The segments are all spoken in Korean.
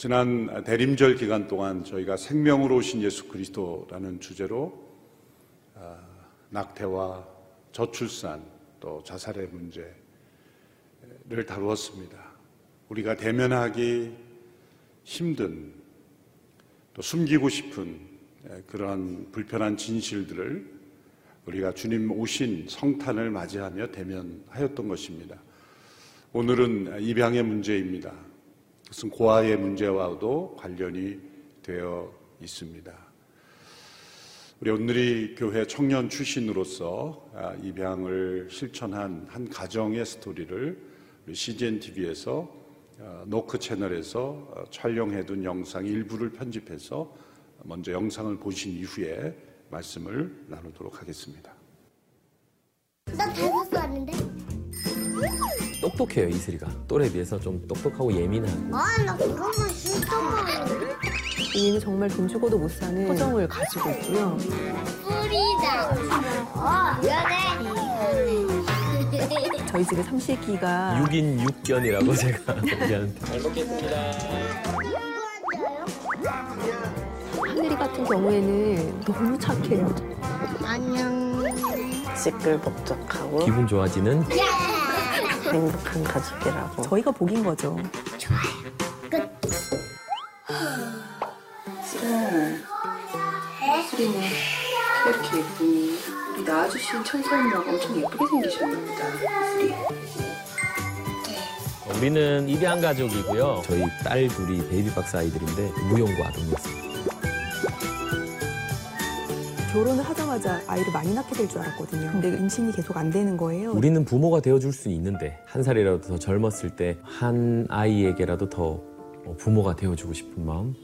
지난 대림절 기간 동안 저희가 생명으로 오신 예수 그리스도라는 주제로 아, 낙태와 저출산 또 자살의 문제를 다루었습니다. 우리가 대면하기 힘든 또 숨기고 싶은 그런 불편한 진실들을 우리가 주님 오신 성탄을 맞이하며 대면하였던 것입니다. 오늘은 입양의 문제입니다. 그것은 고아의 문제와도 관련이 되어 있습니다. 우리 오늘이 교회 청년 출신으로서 아, 입양을 실천한 한 가정의 스토리를 CGN TV에서 아, 노크 채널에서 어, 촬영해둔 영상 일부를 편집해서 먼저 영상을 보신 이후에 말씀을 나누도록 하겠습니다. 나 다섯 살인데? 똑똑해요 이슬이가 또래에 비해서 좀 똑똑하고 예민한 아, 나 그런 건 싫단 말이야. 얘는 정말 돈 주고도 못 사는 표정을 가지고 있고요. 뿌리다. 어, 미안해. 저희 집에 삼식이가 6인 6견이라고 제가 얘기하는데 잘 먹겠습니다 하늘이 같은 경우에는 너무 착해요. 안녕. 시끌벅적하고 기분 좋아지는 행복한 가족이라고 저희가 복인 거죠. 수리는 이렇게 예쁘니 우리 낳아주신 천사님하고 엄청 예쁘게 생기셨습니다. 수리. 우리는 입양 가족이고요 저희 딸 둘이 베이비 박스 아이들인데 무용과 아동이었습니다 결혼을 하자마자 아이를 많이 낳게 될 줄 알았거든요. 근데 임신이 계속 안 되는 거예요. 우리는 부모가 되어줄 수 있는데 한 살이라도 더 젊었을 때 한 아이에게라도 더 부모가 되어주고 싶은 마음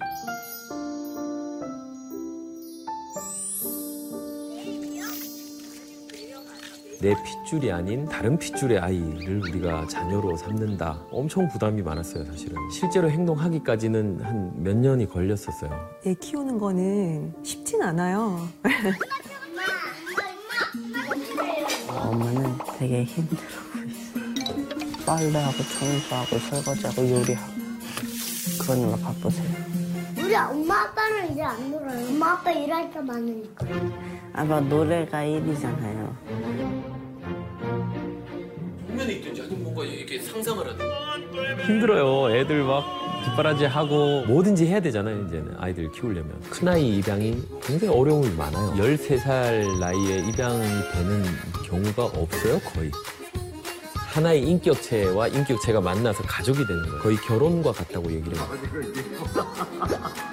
내 핏줄이 아닌 다른 핏줄의 아이를 우리가 자녀로 삼는다. 엄청 부담이 많았어요, 사실은. 실제로 행동하기까지는 한 몇 년이 걸렸었어요. 애 키우는 거는 쉽진 않아요. 엄마는 되게 힘들어 보이세요. 빨래하고 청소하고 설거지하고 요리하고 그러느라 바쁘세요. 우리 엄마 아빠는 이제 안 놀아요. 엄마 아빠 일할 때 많으니까. 아마 노래가 일이잖아요. 국면에 있든지 아니면 뭔가 이렇게 상상을 하든 힘들어요. 애들 막 뒷바라지 하고 뭐든지 해야 되잖아요. 이제는 아이들 키우려면 큰아이 입양이 굉장히 어려움이 많아요. 13살 나이에 입양이 되는 경우가 없어요. 거의. 하나의 인격체와 인격체가 만나서 가족이 되는 거예요. 거의 결혼과 같다고 얘기를 해요.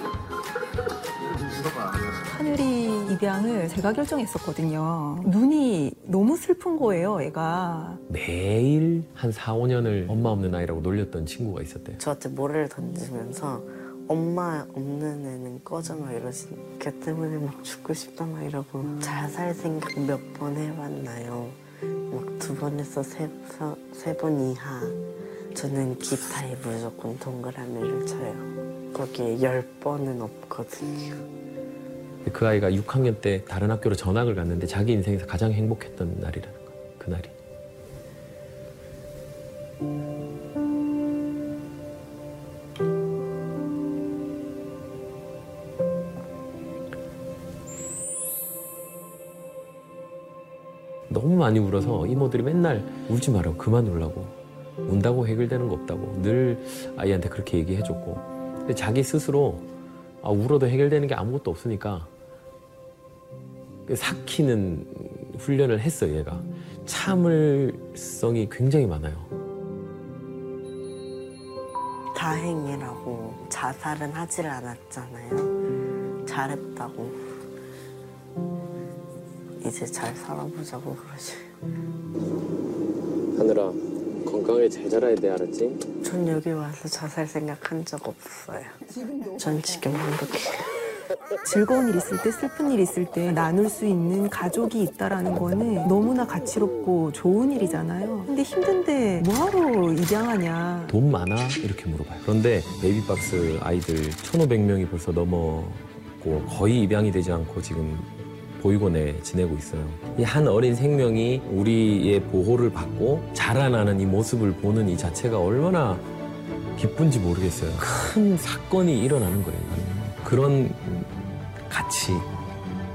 하늘이 입양을 제가 결정했었거든요. 눈이 너무 슬픈 거예요, 애가. 매일 한 4, 5년을 엄마 없는 아이라고 놀렸던 친구가 있었대요. 저한테 모래를 던지면서 엄마 없는 애는 꺼져 막 이러시 걔 때문에 막 죽고 싶다 막 이러고 자살 생각 몇 번 해봤나요? 막 두 번에서 세 번 이하 저는 기타에 무조건 동그라미를 쳐요. 거기에 열 번은 없거든요. 그 아이가 6학년 때 다른 학교로 전학을 갔는데 자기 인생에서 가장 행복했던 날이라는 거예요. 그날이. 너무 많이 울어서 이모들이 맨날 울지 말라고 그만 울라고 운다고 해결되는 거 없다고 늘 아이한테 그렇게 얘기해줬고 근데 자기 스스로 아, 울어도 해결되는 게 아무것도 없으니까 그 삭히는 훈련을 했어요 얘가 참을성이 굉장히 많아요 다행이라고 자살은 하질 않았잖아요. 잘했다고. 이제 잘 살아보자고 그러지. 하늘아 건강하게 잘 자라야 돼 알았지? 전 여기 와서 자살 생각한 적 없어요. 전 지금 행복해요. 즐거운 일 있을 때, 슬픈 일 있을 때 나눌 수 있는 가족이 있다라는 거는 너무나 가치롭고 좋은 일이잖아요. 근데 힘든데 뭐하러 입양하냐. 돈 많아? 이렇게 물어봐요 그런데 베이비박스 아이들 1500명이 벌써 넘었고 거의 입양이 되지 않고 지금 보육원에 지내고 있어요 이 한 어린 생명이 우리의 보호를 받고 자라나는 이 모습을 보는 이 자체가 얼마나 기쁜지 모르겠어요. 큰 사건이 일어나는 거예요. 그런 가치,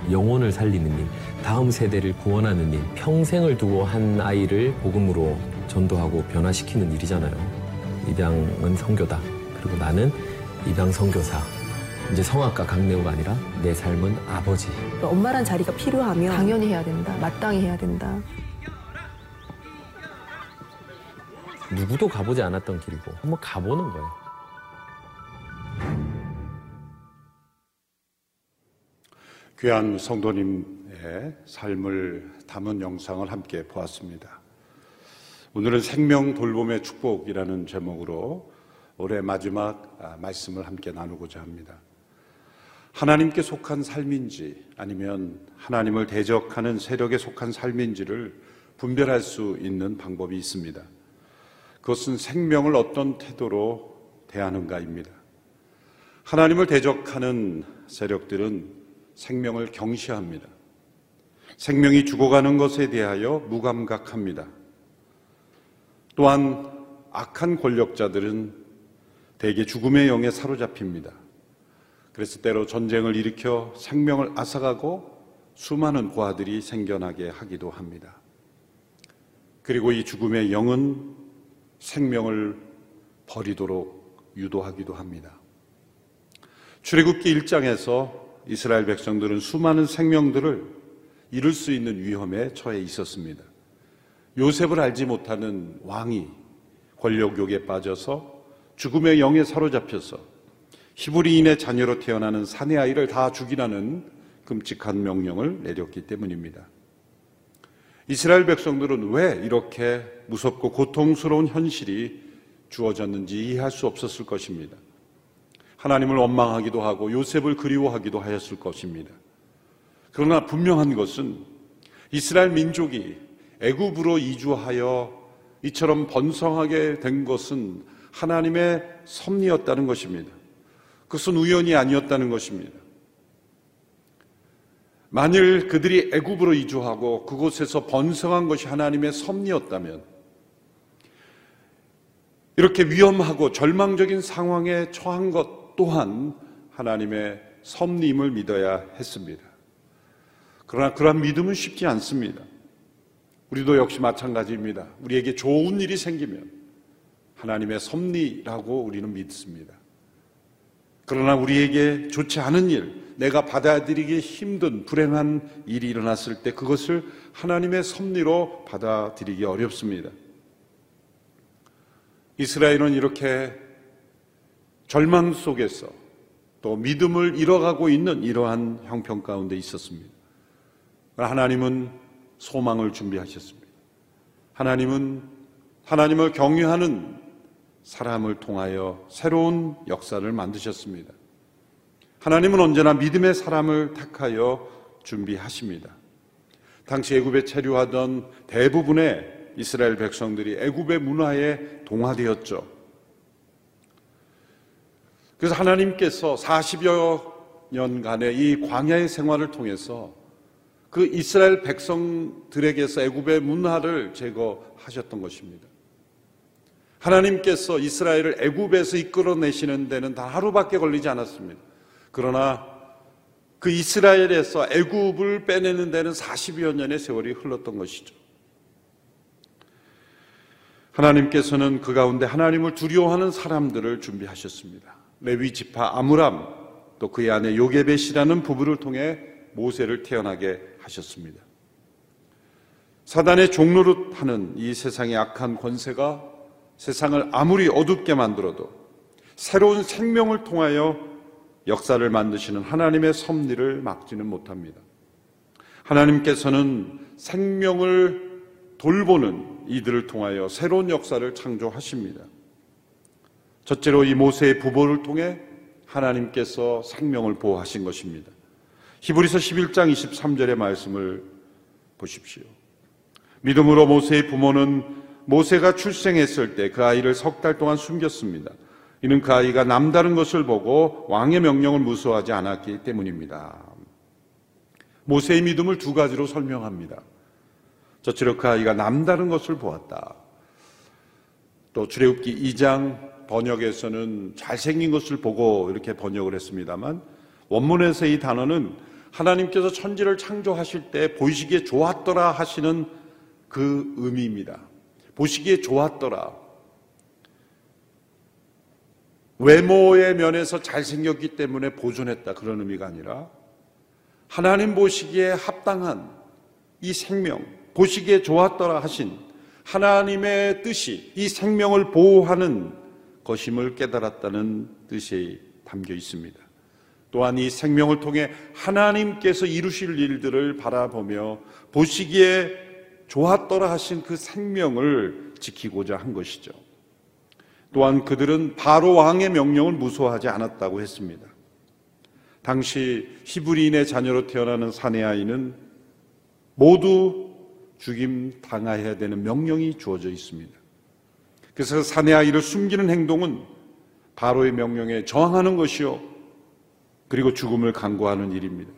영혼을 살리는 일, 다음 세대를 구원하는 일, 평생을 두고 한 아이를 복음으로 전도하고 변화시키는 일이잖아요. 입양은 선교다. 그리고 나는 입양 선교사. 이제 성악가 강래호가 아니라 내 삶은 아버지. 엄마란 자리가 필요하면 당연히 해야 된다. 마땅히 해야 된다. 누구도 가보지 않았던 길이고 한번 가보는 거예요. 귀한 성도님의 삶을 담은 영상을 함께 보았습니다. 오늘은 생명 돌봄의 축복이라는 제목으로 올해 마지막 아, 말씀을 함께 나누고자 합니다. 하나님께 속한 삶인지 아니면 하나님을 대적하는 세력에 속한 삶인지를 분별할 수 있는 방법이 있습니다. 그것은 생명을 어떤 태도로 대하는가입니다. 하나님을 대적하는 세력들은 생명을 경시합니다. 생명이 죽어가는 것에 대하여 무감각합니다. 또한 악한 권력자들은 대개 죽음의 영에 사로잡힙니다. 그래서 때로 전쟁을 일으켜 생명을 앗아가고 수많은 고아들이 생겨나게 하기도 합니다. 그리고 이 죽음의 영은 생명을 버리도록 유도하기도 합니다. 출애굽기 1장에서 이스라엘 백성들은 수많은 생명들을 잃을 수 있는 위험에 처해 있었습니다. 요셉을 알지 못하는 왕이 권력욕에 빠져서 죽음의 영에 사로잡혀서 히브리인의 자녀로 태어나는 사내 아이를 다 죽이라는 끔찍한 명령을 내렸기 때문입니다. 이스라엘 백성들은 왜 이렇게 무섭고 고통스러운 현실이 주어졌는지 이해할 수 없었을 것입니다. 하나님을 원망하기도 하고 요셉을 그리워하기도 하였을 것입니다. 그러나 분명한 것은 이스라엘 민족이 애굽으로 이주하여 이처럼 번성하게 된 것은 하나님의 섭리였다는 것입니다. 그것은 우연이 아니었다는 것입니다. 만일 그들이 애굽으로 이주하고 그곳에서 번성한 것이 하나님의 섭리였다면 이렇게 위험하고 절망적인 상황에 처한 것 또한 하나님의 섭리임을 믿어야 했습니다. 그러나 그러한 믿음은 쉽지 않습니다. 우리도 역시 마찬가지입니다. 우리에게 좋은 일이 생기면 하나님의 섭리라고 우리는 믿습니다. 그러나 우리에게 좋지 않은 일, 내가 받아들이기 힘든 불행한 일이 일어났을 때 그것을 하나님의 섭리로 받아들이기 어렵습니다. 이스라엘은 이렇게 절망 속에서 또 믿음을 잃어가고 있는 이러한 형편 가운데 있었습니다. 하나님은 소망을 준비하셨습니다. 하나님은 하나님을 경유하는 사람을 통하여 새로운 역사를 만드셨습니다. 하나님은 언제나 믿음의 사람을 택하여 준비하십니다. 당시 애굽에 체류하던 대부분의 이스라엘 백성들이 애굽의 문화에 동화되었죠. 그래서 하나님께서 40여 년간의 이 광야의 생활을 통해서 그 이스라엘 백성들에게서 애굽의 문화를 제거하셨던 것입니다. 하나님께서 이스라엘을 애굽에서 이끌어내시는 데는 단 하루밖에 걸리지 않았습니다. 그러나 그 이스라엘에서 애굽을 빼내는 데는 40여 년의 세월이 흘렀던 것이죠. 하나님께서는 그 가운데 하나님을 두려워하는 사람들을 준비하셨습니다. 레위 지파 아므람 또 그의 아내 요게벳이라는 부부를 통해 모세를 태어나게 하셨습니다. 사단의 종로를 하는 이 세상의 악한 권세가 세상을 아무리 어둡게 만들어도 새로운 생명을 통하여 역사를 만드시는 하나님의 섭리를 막지는 못합니다. 하나님께서는 생명을 돌보는 이들을 통하여 새로운 역사를 창조하십니다. 첫째로 이 모세의 부보를 통해 하나님께서 생명을 보호하신 것입니다. 히브리서 11장 23절의 말씀을 보십시오. 믿음으로 모세의 부모는 모세가 출생했을 때 그 아이를 석 달 동안 숨겼습니다. 이는 그 아이가 남다른 것을 보고 왕의 명령을 무서워하지 않았기 때문입니다. 모세의 믿음을 두 가지로 설명합니다. 첫째로 그 아이가 남다른 것을 보았다. 또 출애굽기 2장 번역에서는 잘생긴 것을 보고 이렇게 번역을 했습니다만 원문에서 이 단어는 하나님께서 천지를 창조하실 때 보시기에 좋았더라 하시는 그 의미입니다. 보시기에 좋았더라. 외모의 면에서 잘생겼기 때문에 보존했다. 그런 의미가 아니라 하나님 보시기에 합당한 이 생명, 보시기에 좋았더라 하신 하나님의 뜻이 이 생명을 보호하는 것임을 깨달았다는 뜻이 담겨 있습니다. 또한 이 생명을 통해 하나님께서 이루실 일들을 바라보며 보시기에 좋았더라 하신 그 생명을 지키고자 한 것이죠. 또한 그들은 바로 왕의 명령을 무소하지 않았다고 했습니다. 당시 히브리인의 자녀로 태어나는 사내 아이는 모두 죽임 당해야 되는 명령이 주어져 있습니다. 그래서 사내 아이를 숨기는 행동은 바로의 명령에 저항하는 것이요. 그리고 죽음을 강구하는 일입니다.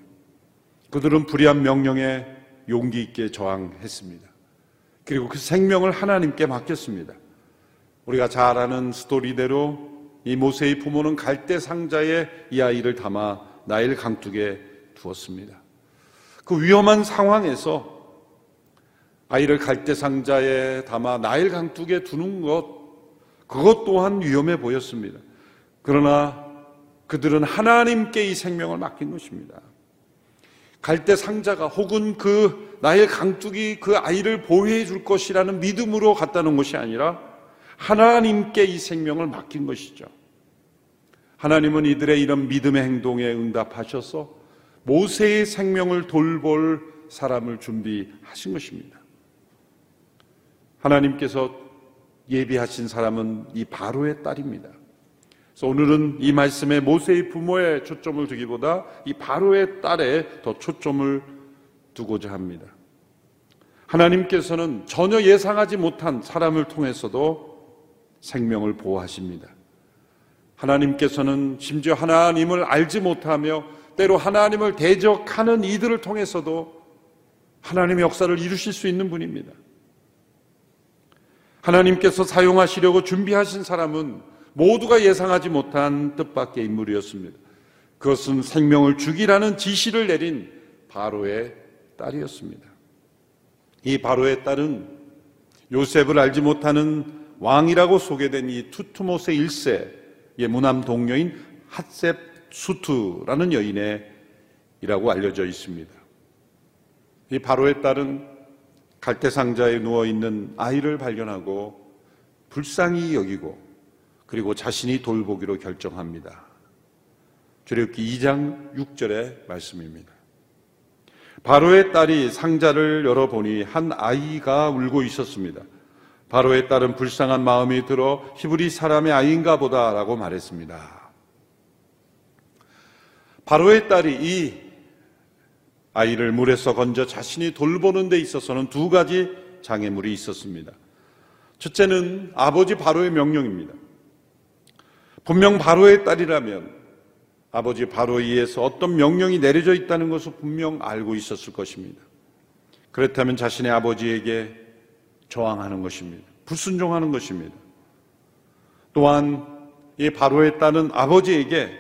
그들은 불의한 명령에 용기 있게 저항했습니다. 그리고 그 생명을 하나님께 맡겼습니다. 우리가 잘 아는 스토리대로 이 모세의 부모는 갈대 상자에 이 아이를 담아 나일 강둑에 두었습니다. 그 위험한 상황에서 아이를 갈대 상자에 담아 나일 강둑에 두는 것, 그것 또한 위험해 보였습니다. 그러나 그들은 하나님께 이 생명을 맡긴 것입니다. 갈대 상자가 혹은 그 나일 강둑이 그 아이를 보호해 줄 것이라는 믿음으로 갔다는 것이 아니라 하나님께 이 생명을 맡긴 것이죠. 하나님은 이들의 이런 믿음의 행동에 응답하셔서 모세의 생명을 돌볼 사람을 준비하신 것입니다. 하나님께서 예비하신 사람은 이 바로의 딸입니다. 그래서 오늘은 이 말씀에 모세의 부모에 초점을 두기보다 이 바로의 딸에 더 초점을 두고자 합니다. 하나님께서는 전혀 예상하지 못한 사람을 통해서도 생명을 보호하십니다. 하나님께서는 심지어 하나님을 알지 못하며 때로 하나님을 대적하는 이들을 통해서도 하나님의 역사를 이루실 수 있는 분입니다. 하나님께서 사용하시려고 준비하신 사람은 모두가 예상하지 못한 뜻밖의 인물이었습니다. 그것은 생명을 죽이라는 지시를 내린 바로의 딸이었습니다. 이 바로의 딸은 요셉을 알지 못하는 왕이라고 소개된 이 투투모세 1세의 무남 동료인 핫셉 수투라는 여인의이라고 알려져 있습니다. 이 바로의 딸은 갈대 상자에 누워 있는 아이를 발견하고 불쌍히 여기고 그리고 자신이 돌보기로 결정합니다. 주력기 2장 6절의 말씀입니다. 바로의 딸이 상자를 열어보니 한 아이가 울고 있었습니다. 바로의 딸은 불쌍한 마음이 들어 히브리 사람의 아이인가 보다라고 말했습니다. 바로의 딸이 이 아이를 물에서 건져 자신이 돌보는 데 있어서는 두 가지 장애물이 있었습니다. 첫째는 아버지 바로의 명령입니다. 분명 바로의 딸이라면 아버지 바로에 의해서 어떤 명령이 내려져 있다는 것을 분명 알고 있었을 것입니다. 그렇다면 자신의 아버지에게 저항하는 것입니다. 불순종하는 것입니다. 또한 이 바로의 딸은 아버지에게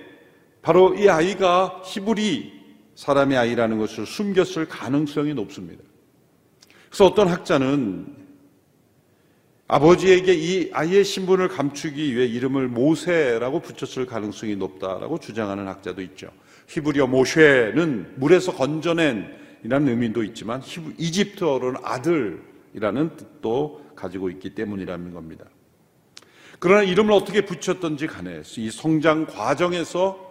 바로 이 아이가 히브리 사람의 아이라는 것을 숨겼을 가능성이 높습니다. 그래서 어떤 학자는 아버지에게 이 아이의 신분을 감추기 위해 이름을 모세라고 붙였을 가능성이 높다라고 주장하는 학자도 있죠. 히브리어 모쉐는 물에서 건져낸 이라는 의미도 있지만 이집트어로는 아들이라는 뜻도 가지고 있기 때문이라는 겁니다. 그러나 이름을 어떻게 붙였던지 간에 이 성장 과정에서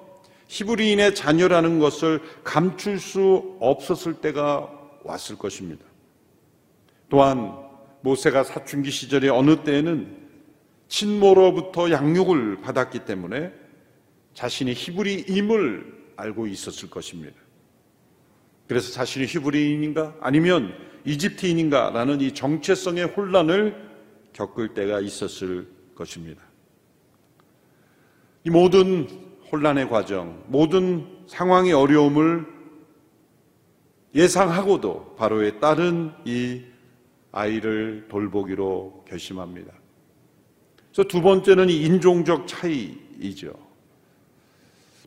히브리인의 자녀라는 것을 감출 수 없었을 때가 왔을 것입니다. 또한 모세가 사춘기 시절에 어느 때에는 친모로부터 양육을 받았기 때문에 자신이 히브리임을 알고 있었을 것입니다. 그래서 자신이 히브리인인가 아니면 이집트인인가라는 이 정체성의 혼란을 겪을 때가 있었을 것입니다. 이 모든 혼란의 과정, 모든 상황의 어려움을 예상하고도 바로의 딸은 이 아이를 돌보기로 결심합니다. 또두 번째는 이 인종적 차이이죠.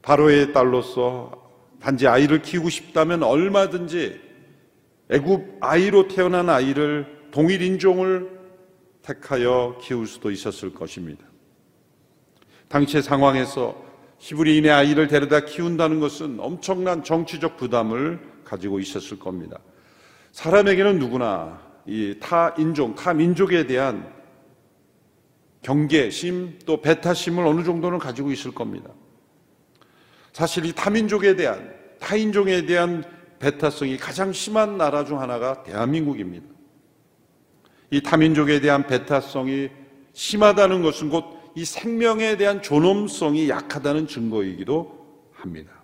바로의 딸로서 단지 아이를 키우고 싶다면 얼마든지 애굽 아이로 태어난 아이를 동일 인종을 택하여 키울 수도 있었을 것입니다. 당시의 상황에서 히브리인의 아이를 데려다 키운다는 것은 엄청난 정치적 부담을 가지고 있었을 겁니다. 사람에게는 누구나 이 타 인종, 타 민족에 대한 경계심 또 배타심을 어느 정도는 가지고 있을 겁니다. 사실 이 타민족에 대한 타인종에 대한 배타성이 가장 심한 나라 중 하나가 대한민국입니다. 이 타민족에 대한 배타성이 심하다는 것은 곧 이 생명에 대한 존엄성이 약하다는 증거이기도 합니다.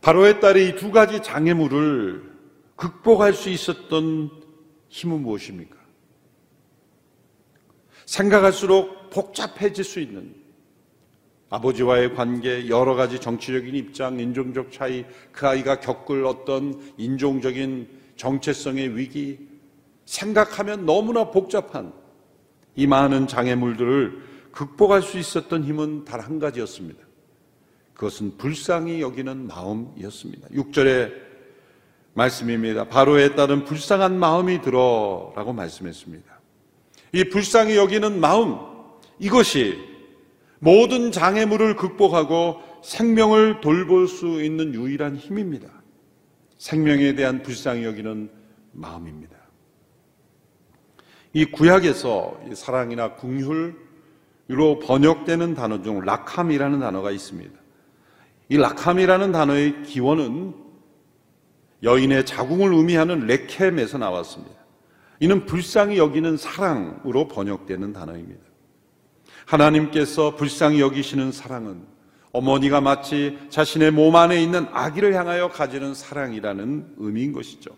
바로의 딸이 이 두 가지 장애물을 극복할 수 있었던 힘은 무엇입니까? 생각할수록 복잡해질 수 있는 아버지와의 관계, 여러 가지 정치적인 입장, 인종적 차이, 그 아이가 겪을 어떤 인종적인 정체성의 위기, 생각하면 너무나 복잡한 이 많은 장애물들을 극복할 수 있었던 힘은 단 한 가지였습니다. 그것은 불쌍히 여기는 마음이었습니다. 6절의 말씀입니다. 바로에 따른 불쌍한 마음이 들어 라고 말씀했습니다. 이 불쌍히 여기는 마음, 이것이 모든 장애물을 극복하고 생명을 돌볼 수 있는 유일한 힘입니다. 생명에 대한 불쌍히 여기는 마음입니다. 이 구약에서 이 사랑이나 궁휼로 번역되는 단어 중 라캄이라는 단어가 있습니다. 이 라캄이라는 단어의 기원은 여인의 자궁을 의미하는 레켐에서 나왔습니다. 이는 불쌍히 여기는 사랑으로 번역되는 단어입니다. 하나님께서 불쌍히 여기시는 사랑은 어머니가 마치 자신의 몸 안에 있는 아기를 향하여 가지는 사랑이라는 의미인 것이죠.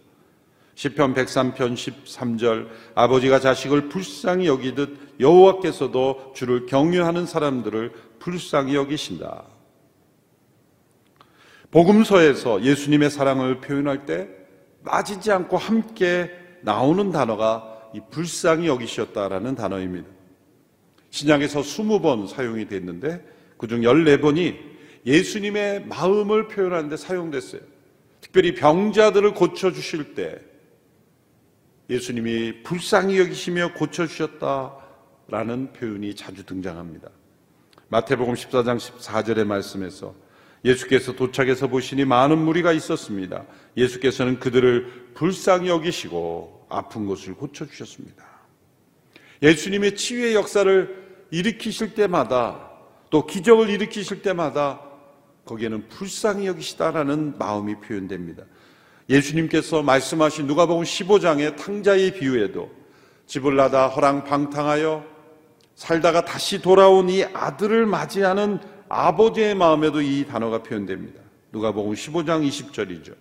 시편 103편 13절 아버지가 자식을 불쌍히 여기듯 여호와께서도 주를 경유하는 사람들을 불쌍히 여기신다. 복음서에서 예수님의 사랑을 표현할 때 빠지지 않고 함께 나오는 단어가 이 불쌍히 여기셨다라는 단어입니다. 신약에서 20번 사용이 됐는데 그중 14번이 예수님의 마음을 표현하는데 사용됐어요. 특별히 병자들을 고쳐주실 때 예수님이 불쌍히 여기시며 고쳐주셨다라는 표현이 자주 등장합니다. 마태복음 14장 14절의 말씀에서 예수께서 도착해서 보시니 많은 무리가 있었습니다. 예수께서는 그들을 불쌍히 여기시고 아픈 곳을 고쳐주셨습니다. 예수님의 치유의 역사를 일으키실 때마다 또 기적을 일으키실 때마다 거기에는 불쌍히 여기시다라는 마음이 표현됩니다. 예수님께서 말씀하신 누가복음 15장의 탕자의 비유에도 집을 나다 허랑 방탕하여 살다가 다시 돌아온 이 아들을 맞이하는 아버지의 마음에도 이 단어가 표현됩니다. 누가복음 15장 20절이죠.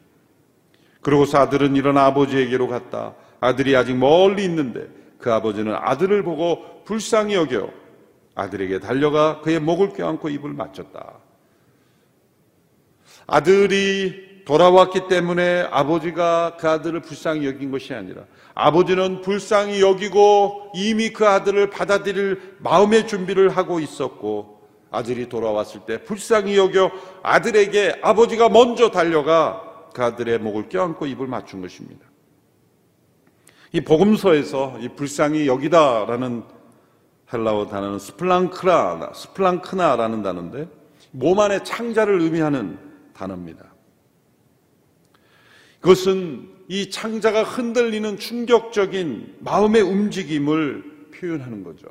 그러고서 아들은 일어나 아버지에게로 갔다. 아들이 아직 멀리 있는데 그 아버지는 아들을 보고 불쌍히 여겨 아들에게 달려가 그의 목을 껴안고 입을 맞췄다. 아들이 돌아왔기 때문에 아버지가 그 아들을 불쌍히 여긴 것이 아니라 아버지는 불쌍히 여기고 이미 그 아들을 받아들일 마음의 준비를 하고 있었고 아들이 돌아왔을 때 불쌍히 여겨 아들에게 아버지가 먼저 달려가 그 아들의 목을 껴안고 입을 맞춘 것입니다. 이 복음서에서 이 불쌍히 여기다라는 헬라어 단어는 스플랑크라, 스플랑크나라는 단어인데 몸 안의 창자를 의미하는 단어입니다. 그것은 이 창자가 흔들리는 충격적인 마음의 움직임을 표현하는 거죠.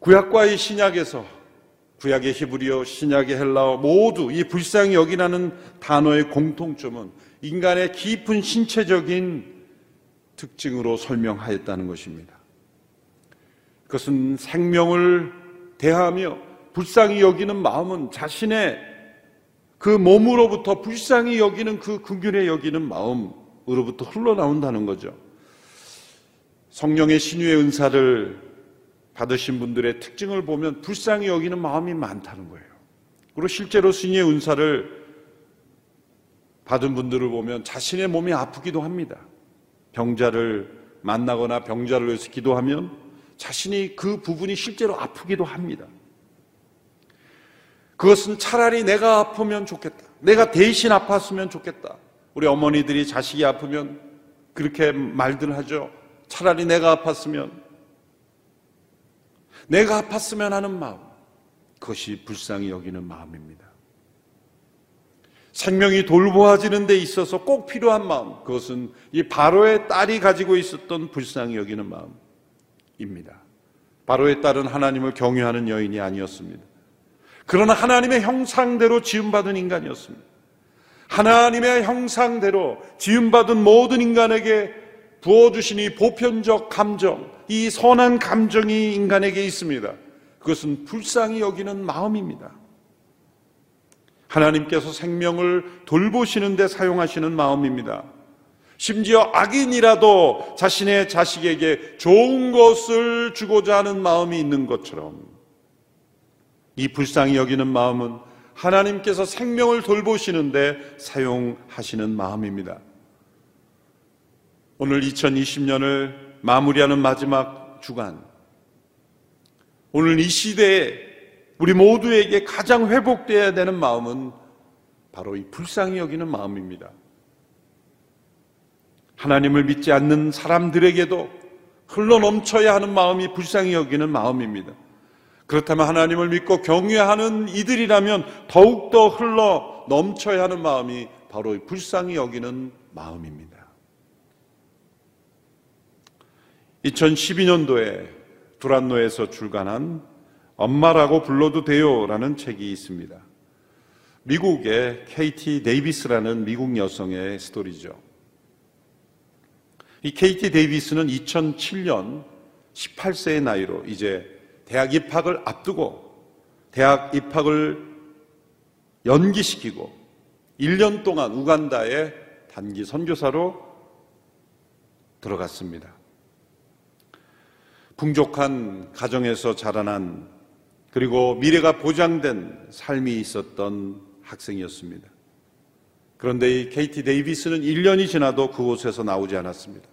구약과의 신약에서 구약의 히브리어, 신약의 헬라어 모두 이 불쌍히 여기라는 단어의 공통점은 인간의 깊은 신체적인 특징으로 설명하였다는 것입니다. 그것은 생명을 대하며 불쌍히 여기는 마음은 자신의 그 몸으로부터 불쌍히 여기는 그 긍휼에 여기는 마음으로부터 흘러나온다는 거죠. 성령의 신유의 은사를 받으신 분들의 특징을 보면 불쌍히 여기는 마음이 많다는 거예요. 그리고 실제로 신유의 은사를 받은 분들을 보면 자신의 몸이 아프기도 합니다. 병자를 만나거나 병자를 위해서 기도하면 자신이 그 부분이 실제로 아프기도 합니다. 그것은 차라리 내가 아프면 좋겠다. 내가 대신 아팠으면 좋겠다. 우리 어머니들이 자식이 아프면 그렇게 말들 하죠. 차라리 내가 아팠으면 내가 아팠으면 하는 마음. 그것이 불쌍히 여기는 마음입니다. 생명이 돌보아지는 데 있어서 꼭 필요한 마음. 그것은 이 바로의 딸이 가지고 있었던 불쌍히 여기는 마음입니다. 바로의 딸은 하나님을 경외하는 여인이 아니었습니다. 그러나 하나님의 형상대로 지음받은 인간이었습니다. 하나님의 형상대로 지음받은 모든 인간에게 부어주신 이 보편적 감정, 이 선한 감정이 인간에게 있습니다. 그것은 불쌍히 여기는 마음입니다. 하나님께서 생명을 돌보시는데 사용하시는 마음입니다. 심지어 악인이라도 자신의 자식에게 좋은 것을 주고자 하는 마음이 있는 것처럼 이 불쌍히 여기는 마음은 하나님께서 생명을 돌보시는데 사용하시는 마음입니다. 오늘 2020년을 마무리하는 마지막 주간. 오늘 이 시대에 우리 모두에게 가장 회복되어야 되는 마음은 바로 이 불쌍히 여기는 마음입니다. 하나님을 믿지 않는 사람들에게도 흘러 넘쳐야 하는 마음이 불쌍히 여기는 마음입니다. 그렇다면 하나님을 믿고 경외하는 이들이라면 더욱더 흘러 넘쳐야 하는 마음이 바로 불쌍히 여기는 마음입니다. 2012년도에 두란노에서 출간한 엄마라고 불러도 돼요라는 책이 있습니다. 미국의 케이티 데이비스라는 미국 여성의 스토리죠. 이 케이티 데이비스는 2007년 18세의 나이로 이제 대학 입학을 앞두고 대학 입학을 연기시키고 1년 동안 우간다에 단기 선교사로 들어갔습니다. 풍족한 가정에서 자라난 그리고 미래가 보장된 삶이 있었던 학생이었습니다. 그런데 이 케이티 데이비스는 1년이 지나도 그곳에서 나오지 않았습니다.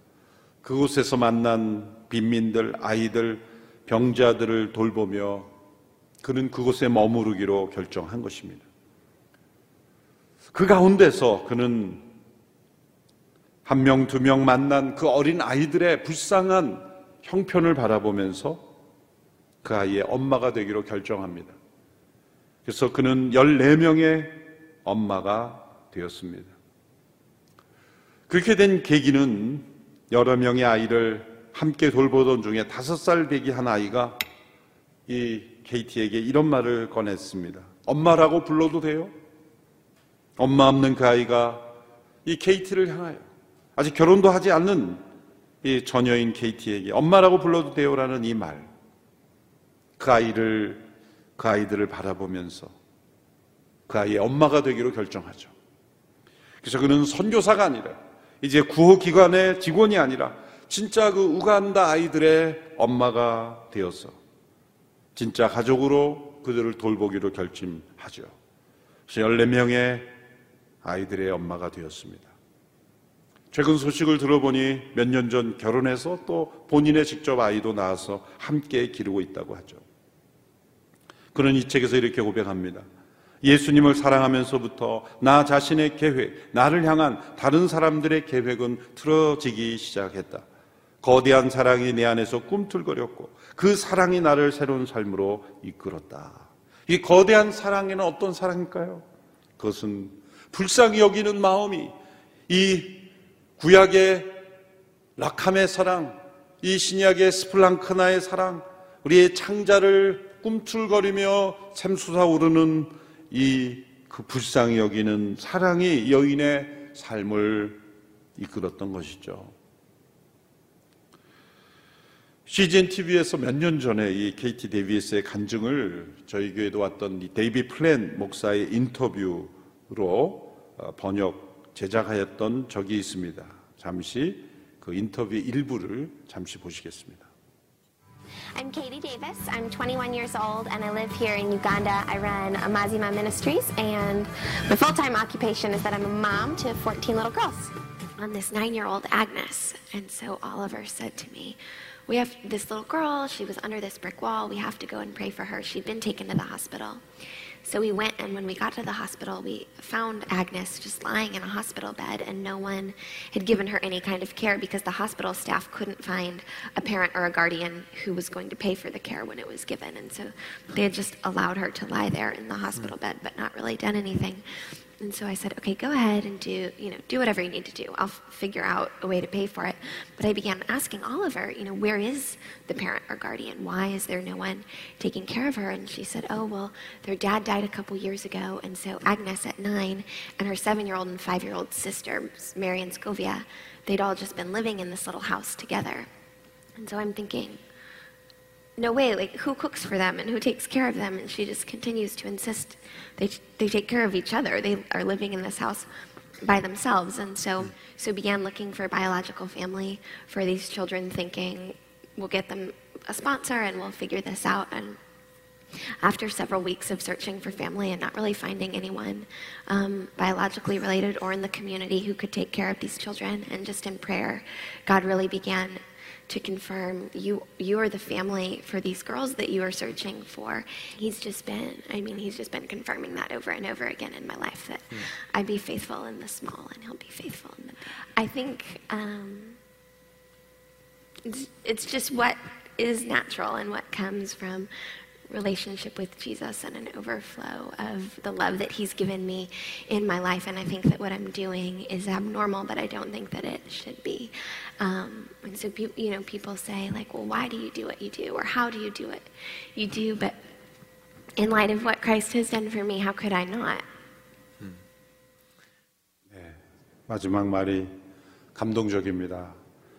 그곳에서 만난 빈민들, 아이들, 병자들을 돌보며 그는 그곳에 머무르기로 결정한 것입니다. 그 가운데서 그는 한 명, 두 명 만난 그 어린 아이들의 불쌍한 형편을 바라보면서 그 아이의 엄마가 되기로 결정합니다. 그래서 그는 14명의 엄마가 되었습니다. 그렇게 된 계기는 여러 명의 아이를 함께 돌보던 중에 다섯 살 되기 한 아이가 이 케이티에게 이런 말을 꺼냈습니다. 엄마라고 불러도 돼요? 엄마 없는 그 아이가 이 케이티를 향하여 아직 결혼도 하지 않는 이 처녀인 케이티에게 엄마라고 불러도 돼요라는 이 말. 그 아이를 그 아이들을 바라보면서 그 아이의 엄마가 되기로 결정하죠. 그래서 그는 선교사가 아니라 이제 구호 기관의 직원이 아니라 진짜 그 우간다 아이들의 엄마가 되어서 진짜 가족으로 그들을 돌보기로 결심하죠. 그래서 14명의 아이들의 엄마가 되었습니다. 최근 소식을 들어보니 몇 년 전 결혼해서 또 본인의 직접 아이도 낳아서 함께 기르고 있다고 하죠. 그는 이 책에서 이렇게 고백합니다. 예수님을 사랑하면서부터 나 자신의 계획, 나를 향한 다른 사람들의 계획은 틀어지기 시작했다. 거대한 사랑이 내 안에서 꿈틀거렸고 그 사랑이 나를 새로운 삶으로 이끌었다. 이 거대한 사랑에는 어떤 사랑일까요? 그것은 불쌍히 여기는 마음이 이 구약의 라캄의 사랑, 이 신약의 σπλάγχνα의 사랑, 우리의 창자를 꿈틀거리며 샘솟아 오르는 이 그 불쌍히 여기는 사랑이 여인의 삶을 이끌었던 것이죠. CGN TV에서 몇 년 전에 이 케이티 데이비스의 간증을 저희 교회도 왔던 이 데이비드 플랫 목사의 인터뷰로 어, 번역 제작하였던 적이 있습니다. 잠시 그 인터뷰 일부를 잠시 보시겠습니다. I'm Katie Davis. I'm 21 years old and I live here in Uganda. I run Amazima Ministries and my full-time occupation is that I'm a mom to 14 little girls. on this nine year old Agnes. And so Oliver said to me, We have this little girl. She was under this brick wall. We have to go and pray for her. She'd been taken to the hospital. So we went, and when we got to the hospital, we found Agnes just lying in a hospital bed, and no one had given her any kind of care because the hospital staff couldn't find a parent or a guardian who was going to pay for the care when it was given. And so they had just allowed her to lie there in the hospital hmm. bed, but not really done anything. And so I said, okay, go ahead and do, you know, do whatever you need to do. I'll f- figure out a way to pay for it. But I began asking Oliver, you know, where is the parent or guardian? Why is there no one taking care of her? And she said, oh, well, their dad died a couple years ago. And so Agnes at nine and her seven-year-old and five-year-old sister, Marion Scovia, they'd all just been living in this little house together. And so I'm thinking, no way, like who cooks for them and who takes care of them? And she just continues to insist they, they take care of each other. They are living in this house by themselves. And so, so began looking for a biological family for these children, thinking we'll get them a sponsor and we'll figure this out. And after several weeks of searching for family and not really finding anyone um, biologically related or in the community who could take care of these children, and just in prayer, God really began to confirm you you are the family for these girls that you are searching for. He's just been I mean he's just been confirming that over and over again in my life that I'd be faithful in the small and he'll be faithful in the big. I think um, it's, it's just what is natural and what comes from relationship with Jesus and an overflow of the love that He's given me in my life. And I think that what I'm doing is abnormal, but I don't think that it should be. Um, and so, pe- you know, people say, like, well, why do you do what you do? Or how do you do what you do? But in light of what Christ has done for me, how could I not? 마지막 말이 감동적입니다.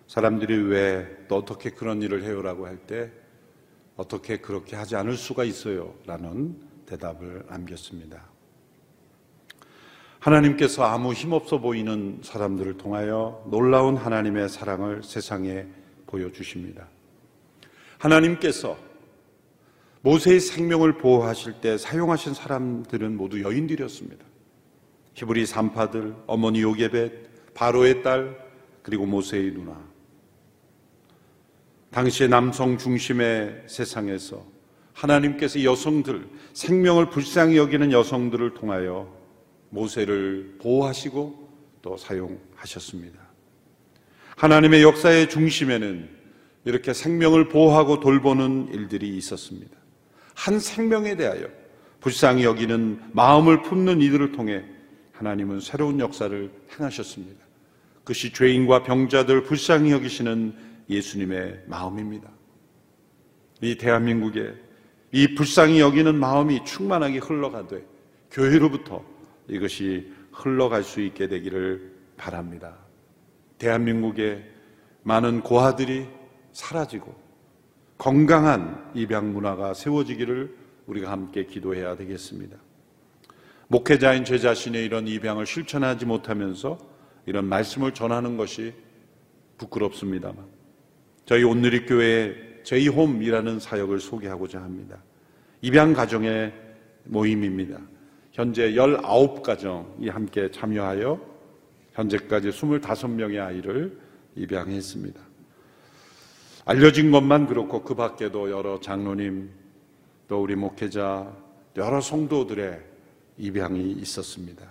사람들이 왜 또 어떻게 그런 일을 해요라고 할 때 어떻게 그렇게 하지 않을 수가 있어요? 라는 대답을 남겼습니다. 하나님께서 아무 힘없어 보이는 사람들을 통하여 놀라운 하나님의 사랑을 세상에 보여주십니다. 하나님께서 모세의 생명을 보호하실 때 사용하신 사람들은 모두 여인들이었습니다. 히브리 산파들, 어머니 요게벳, 바로의 딸, 그리고 모세의 누나. 당시의 남성 중심의 세상에서 하나님께서 여성들, 생명을 불쌍히 여기는 여성들을 통하여 모세를 보호하시고 또 사용하셨습니다. 하나님의 역사의 중심에는 이렇게 생명을 보호하고 돌보는 일들이 있었습니다. 한 생명에 대하여 불쌍히 여기는 마음을 품는 이들을 통해 하나님은 새로운 역사를 행하셨습니다. 그것이 죄인과 병자들 불쌍히 여기시는 예수님의 마음입니다. 이 대한민국에 이 불쌍히 여기는 마음이 충만하게 흘러가되 교회로부터 이것이 흘러갈 수 있게 되기를 바랍니다. 대한민국에 많은 고아들이 사라지고 건강한 입양 문화가 세워지기를 우리가 함께 기도해야 되겠습니다. 목회자인 제 자신의 이런 입양을 실천하지 못하면서 이런 말씀을 전하는 것이 부끄럽습니다만 저희 온누리 교회의 제이홈이라는 사역을 소개하고자 합니다. 입양 가정의 모임입니다. 현재 19가정이 함께 참여하여 현재까지 25명의 아이를 입양했습니다. 알려진 것만 그렇고 그 밖에도 여러 장로님, 또 우리 목회자, 여러 성도들의 입양이 있었습니다.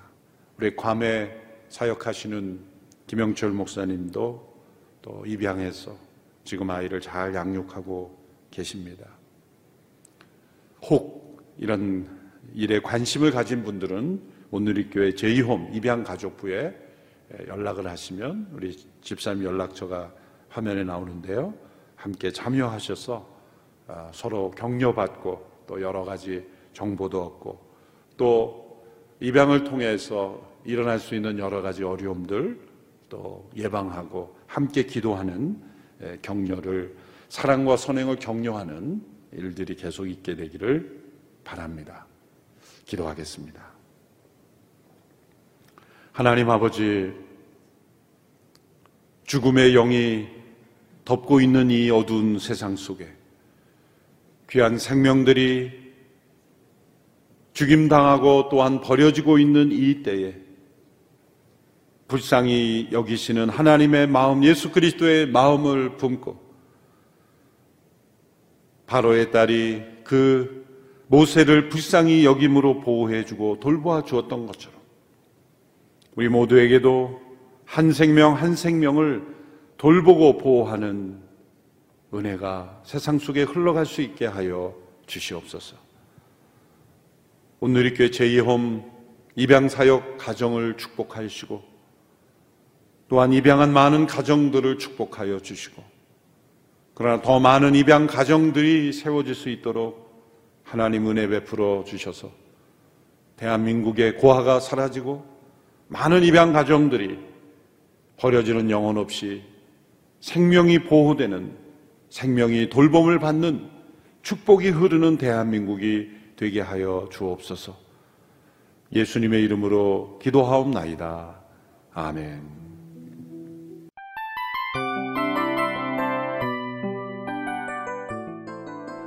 우리 괌에 사역하시는 김영철 목사님도 또 입양해서 지금 아이를 잘 양육하고 계십니다. 혹 이런 일에 관심을 가진 분들은 온누리교회 제이홈 입양가족부에 연락을 하시면 우리 집사님 연락처가 화면에 나오는데요. 함께 참여하셔서 아, 서로 격려받고 또 여러 가지 정보도 얻고 또 입양을 통해서 일어날 수 있는 여러 가지 어려움들 또 예방하고 함께 기도하는 격려를 사랑과 선행을 격려하는 일들이 계속 있게 되기를 바랍니다. 기도하겠습니다. 하나님 아버지, 죽음의 영이 덮고 있는 이 어두운 세상 속에 귀한 생명들이 죽임당하고 또한 버려지고 있는 이 때에 불쌍히 여기시는 하나님의 마음, 예수 그리스도의 마음을 품고 바로의 딸이 그 모세를 불쌍히 여김으로 보호해주고 돌보아 주었던 것처럼 우리 모두에게도 한 생명 한 생명을 돌보고 보호하는 은혜가 세상 속에 흘러갈 수 있게 하여 주시옵소서. 오늘 이교회 제2홈 입양사역 가정을 축복하시고 또한 입양한 많은 가정들을 축복하여 주시고 그러나 더 많은 입양 가정들이 세워질 수 있도록 하나님 은혜 베풀어 주셔서 대한민국의 고아가 사라지고 많은 입양 가정들이 버려지는 영혼 없이 생명이 보호되는 생명이 돌봄을 받는 축복이 흐르는 대한민국이 되게 하여 주옵소서. 예수님의 이름으로 기도하옵나이다. 아멘.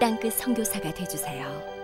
땅끝 선교사가 되주세요.